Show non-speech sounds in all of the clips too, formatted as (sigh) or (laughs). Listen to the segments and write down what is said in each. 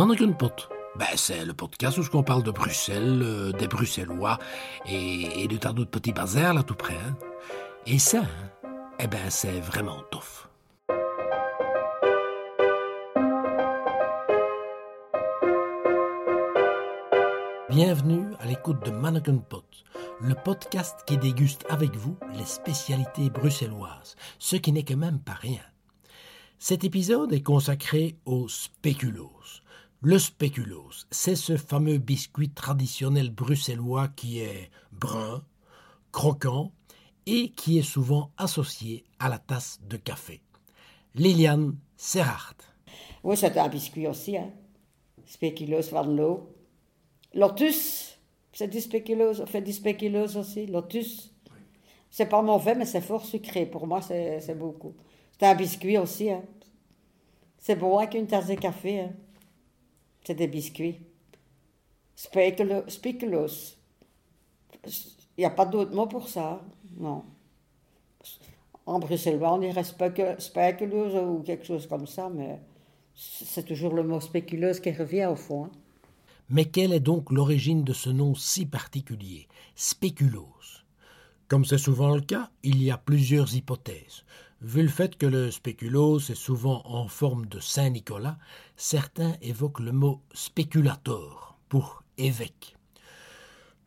Mannequin Pot. Ben, c'est le podcast où on parle de Bruxelles, euh, des Bruxellois et, de tas d'autres petits bazars là tout près. Hein. Et ça, hein, eh ben, c'est vraiment tough. Bienvenue à l'écoute de Mannequin Pot, le podcast qui déguste avec vous les spécialités bruxelloises, ce qui n'est quand même pas rien. Cet épisode est consacré au spéculoos. Le spéculoos, c'est ce fameux biscuit traditionnel bruxellois qui est brun, croquant et qui est souvent associé à la tasse de café. Liliane Serhart. Oui, c'est un biscuit aussi, hein. Spéculoos van l'eau. Lotus, c'est du spéculoos, on fait du spéculoos aussi, lotus. C'est pas mauvais, mais c'est fort sucré. Pour moi, c'est beaucoup. C'est un biscuit aussi. Hein. C'est bon avec une tasse de café. Hein. C'est des biscuits. Spéculoos. Il n'y a pas d'autre mot pour ça. Non. En bruxellois, on dirait spéculoos ou quelque chose comme ça, mais c'est toujours le mot spéculoos qui revient au fond. Hein. Mais quelle est donc l'origine de ce nom si particulier, spéculoos? Comme c'est souvent le cas, il y a plusieurs hypothèses. Vu le fait que le spéculoos est souvent en forme de Saint-Nicolas, certains évoquent le mot spéculator pour évêque.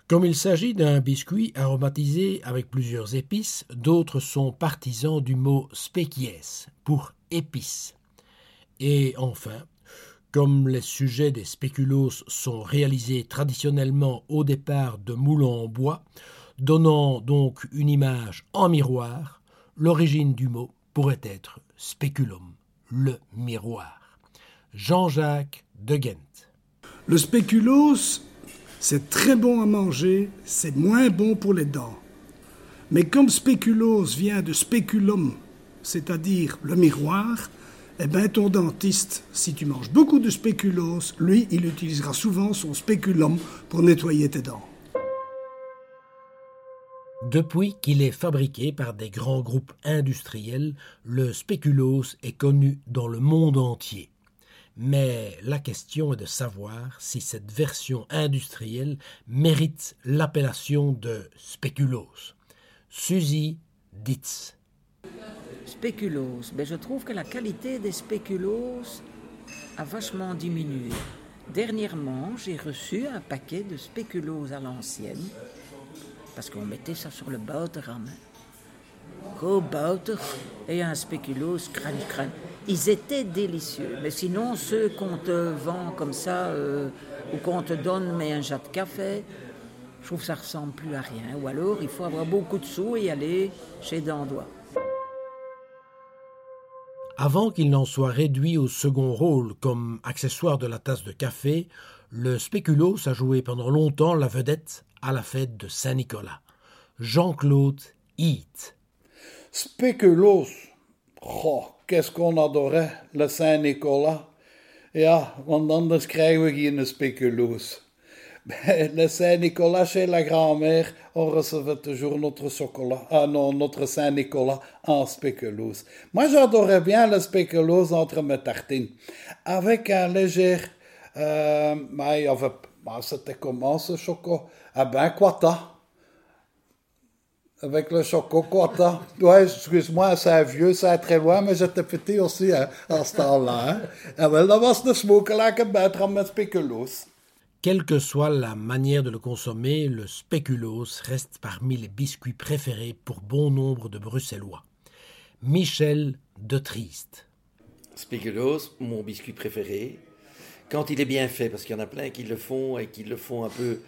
Comme il s'agit d'un biscuit aromatisé avec plusieurs épices, d'autres sont partisans du mot spéquies pour épices. Et enfin, comme les sujets des spéculoos sont réalisés traditionnellement au départ de moulons en bois, donnant donc une image en miroir, L'origine du mot pourrait être speculum, le miroir. Jean-Jacques de Ghent. Le spéculoos, c'est très bon à manger, c'est moins bon pour les dents. Mais comme spéculoos vient de speculum, c'est-à-dire le miroir, eh bien ton dentiste, si tu manges beaucoup de spéculoos, lui, il utilisera souvent son spéculum pour nettoyer tes dents. Depuis qu'il est fabriqué par des grands groupes industriels, le spéculoos est connu dans le monde entier. Mais la question est de savoir si cette version industrielle mérite l'appellation de spéculoos. Suzy Ditz. Spéculoos. Mais je trouve que la qualité des spéculoos a vachement diminué. Dernièrement, j'ai reçu un paquet de spéculoos à l'ancienne parce qu'on mettait ça sur le boterham. Gros boter et un spéculoos crâne crâne. Ils étaient délicieux, mais sinon ceux qu'on te vend comme ça euh, ou qu'on te donne mais un jas de café, je trouve que ça ressemble plus à rien. Ou alors il faut avoir beaucoup de sous et aller chez Dandois. Avant qu'il n'en soit réduit au second rôle comme accessoire de la tasse de café, le spéculoos a joué pendant longtemps la vedette à la fête de Saint-Nicolas. Jean-Claude Heath. Spéculoos. Oh, qu'est-ce qu'on adorait, le Saint-Nicolas. Ja, want anders krijgen we geen spéculoos. (laughs) Le Saint-Nicolas chez la grand-mère, on recevait toujours notre chocolat, ah non, notre Saint-Nicolas en spéculoos. Moi, j'adorais bien le spéculoos entre mes tartines, avec un léger, euh, mais il y avait, c'était comment ce chocolat? Ah ben, quata. Avec le chocolat Ouais, excuse-moi, c'est vieux, c'est très loin, mais j'étais petit aussi hein, à ce temps-là. Hein. En wel, dat was de smokelake boterham met speculoos. Quelle que soit la manière de le consommer, le spéculoos reste parmi les biscuits préférés pour bon nombre de Bruxellois. Michel de Triste. Spéculoos, mon biscuit préféré, quand il est bien fait, parce qu'il y en a plein qui le font et qui le font un peu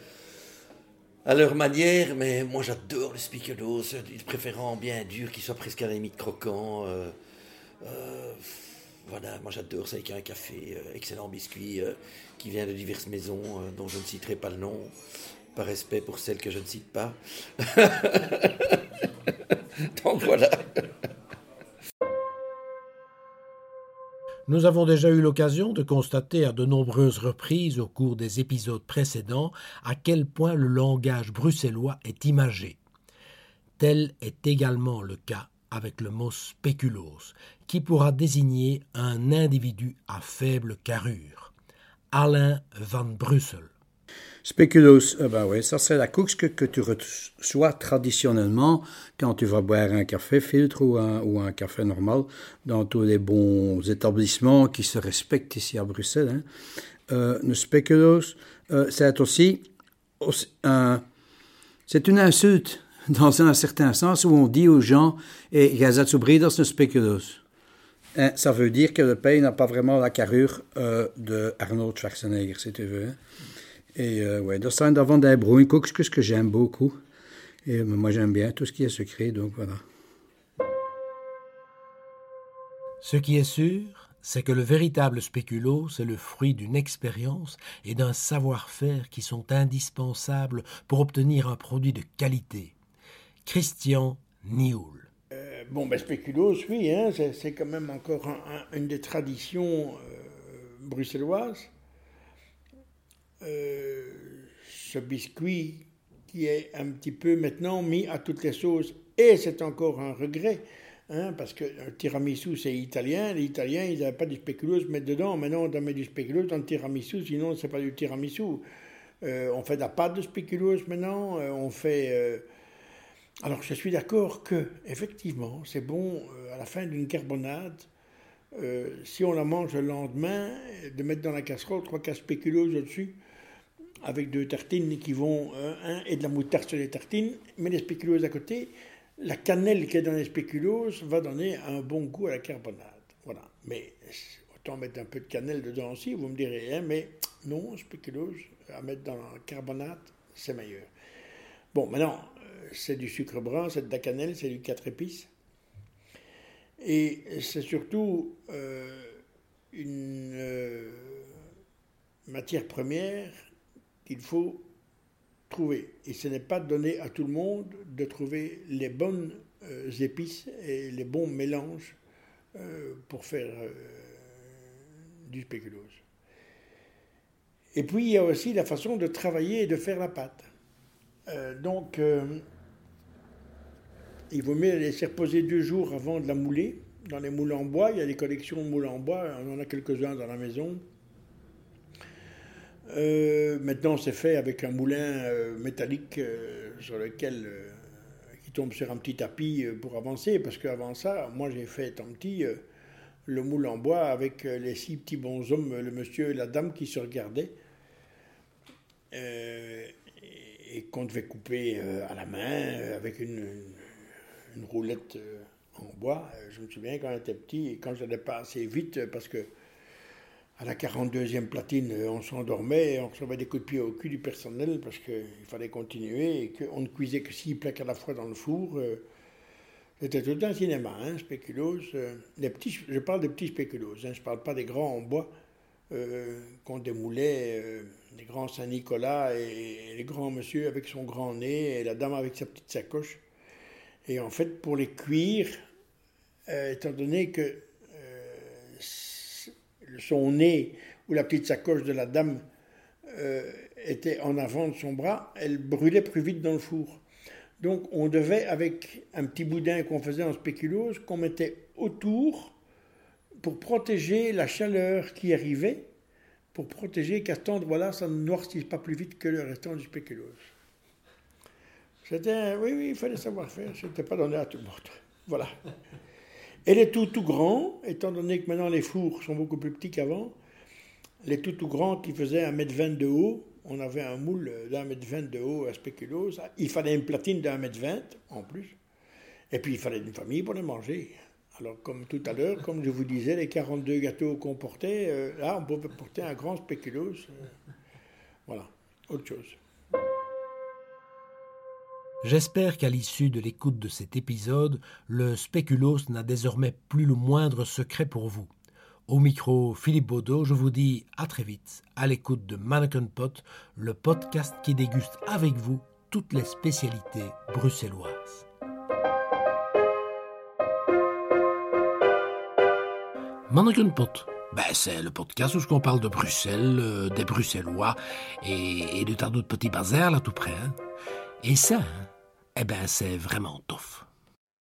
à leur manière, mais moi j'adore le spéculoos, de préférant bien dur, qui soit presque à la limite croquant. Euh, euh, voilà, moi j'adore ça avec un café, euh, excellent biscuit qui vient de diverses maisons dont je ne citerai pas le nom, par respect pour celles que je ne cite pas. (laughs) Donc voilà. Nous avons déjà eu l'occasion de constater à de nombreuses reprises au cours des épisodes précédents à quel point le langage bruxellois est imagé. Tel est également le cas avec le mot spéculoos, qui pourra désigner un individu à faible carrure. Alain van Brussel. Spéculoos, eh ben oui, ça c'est la cousque que tu reçois traditionnellement quand tu vas boire un café filtre ou un, ou un café normal dans tous les bons établissements qui se respectent ici à Bruxelles. Hein. Euh, euh, c'est aussi, un, c'est une insulte (laughs) dans un certain sens où on dit aux gens et eh, spéculoos. Et ça veut dire que le pays n'a pas vraiment la carrure euh, de Arnold Schwarzenegger, si tu veux. Hein. Et euh, ouais, dat zijn daarvan des broeikoekjes que j'aime beaucoup. Et moi j'aime bien tout ce qui est sucré, donc voilà. Ce qui est sûr, c'est que le véritable spéculo, c'est le fruit d'une expérience et d'un savoir-faire qui sont indispensables pour obtenir un produit de qualité. Christian Nioul. Euh, bon, ben spéculoos, oui, hein, c'est quand même encore une des traditions euh, bruxelloises. Euh, ce biscuit qui est un petit peu maintenant mis à toutes les sauces, et c'est encore un regret, hein, parce que le tiramisu c'est italien, les Italiens ils n'avaient pas du spéculoos mettre dedans, maintenant on mettre du spéculoos dans le tiramisu, sinon c'est pas du tiramisu. Euh, on fait de la pâte de spéculoos maintenant, euh, on fait... alors je suis d'accord que, effectivement, c'est bon à la fin d'une carbonade, si on la mange le lendemain, de mettre dans la casserole trois cas spéculoos au-dessus, avec deux tartines qui vont, euh, et de la moutarde sur les tartines, mais les spéculoos à côté, la cannelle qui est dans les spéculoos va donner un bon goût à la carbonade. Voilà. Mais autant mettre un peu de cannelle dedans aussi, vous me direz, hein, mais non, spéculoos, à mettre dans la carbonade, c'est meilleur. Bon, maintenant, euh, c'est du sucre brun, c'est de la cannelle, c'est du quatre épices. Et c'est surtout euh, une matière première qu'il faut trouver. Et ce n'est pas donné à tout le monde de trouver les bonnes euh, épices et les bons mélanges euh, pour faire euh, du spéculoos. Et puis il y a aussi la façon de travailler et de faire la pâte. donc il vaut mieux laisser reposer deux jours avant de la mouler. Dans les moules en bois, il y a des collections de moules en bois, on en a quelques-uns dans la maison. Euh, maintenant, c'est fait avec un moulin euh, métallique euh, sur lequel qui tombe sur un petit tapis pour avancer. Parce qu'avant ça, moi, j'ai fait tant petit le moule en bois avec les six petits bonshommes, le monsieur et la dame qui se regardaient et qu'on devait couper à la main avec une, une roulette en bois. Je me souviens quand j'étais petit et quand je n'allais pas assez vite parce que à la 42e platine, euh, on s'endormait, on recevait des coups de pied au cul du personnel parce qu'il fallait continuer et qu'on ne cuisait que six plats à la fois dans le four. Euh. C'était tout un cinéma, hein, spéculoos. Euh. Les petits, je parle des petits spéculoos, hein, je ne parle pas des grands en bois qu'on démoulait, les grands Saint-Nicolas et, les grands monsieur avec son grand nez et la dame avec sa petite sacoche. Et en fait, pour les cuire, étant donné que son nez ou la petite sacoche de la dame euh, était en avant de son bras, elle brûlait plus vite dans le four. Donc on devait, avec un petit boudin qu'on faisait en spéculose, qu'on mettait autour pour protéger la chaleur qui arrivait, pour protéger qu'à cet endroit-là, ça ne noircisse pas plus vite que le restant du spéculose. C'était, oui, oui, il fallait savoir faire, c'était pas donné à tout le monde. Voilà. Et les tout tout grands, étant donné que maintenant les fours sont beaucoup plus petits qu'avant, les tout tout grands qui faisaient 1m20 de haut, on avait un moule d'un mètre 20 de haut à spéculoos, il fallait une platine d'un mètre 20 en plus, et puis il fallait une famille pour les manger. Alors comme tout à l'heure, comme je vous disais, les 42 gâteaux qu'on portait, euh, là on pouvait porter un grand spéculoos. Voilà, autre chose. J'espère qu'à l'issue de l'écoute de cet épisode, le spéculoos n'a désormais plus le moindre secret pour vous. Au micro, Philippe Baudot, je vous dis à très vite à l'écoute de Mannequin Pot, le podcast qui déguste avec vous toutes les spécialités bruxelloises. Mannequin Pot, ben, c'est le podcast où on parle de Bruxelles, euh, des Bruxellois et, de tas d'autres petits bazars là tout près. Hein. Et ça, hein, eh ben c'est vraiment tough.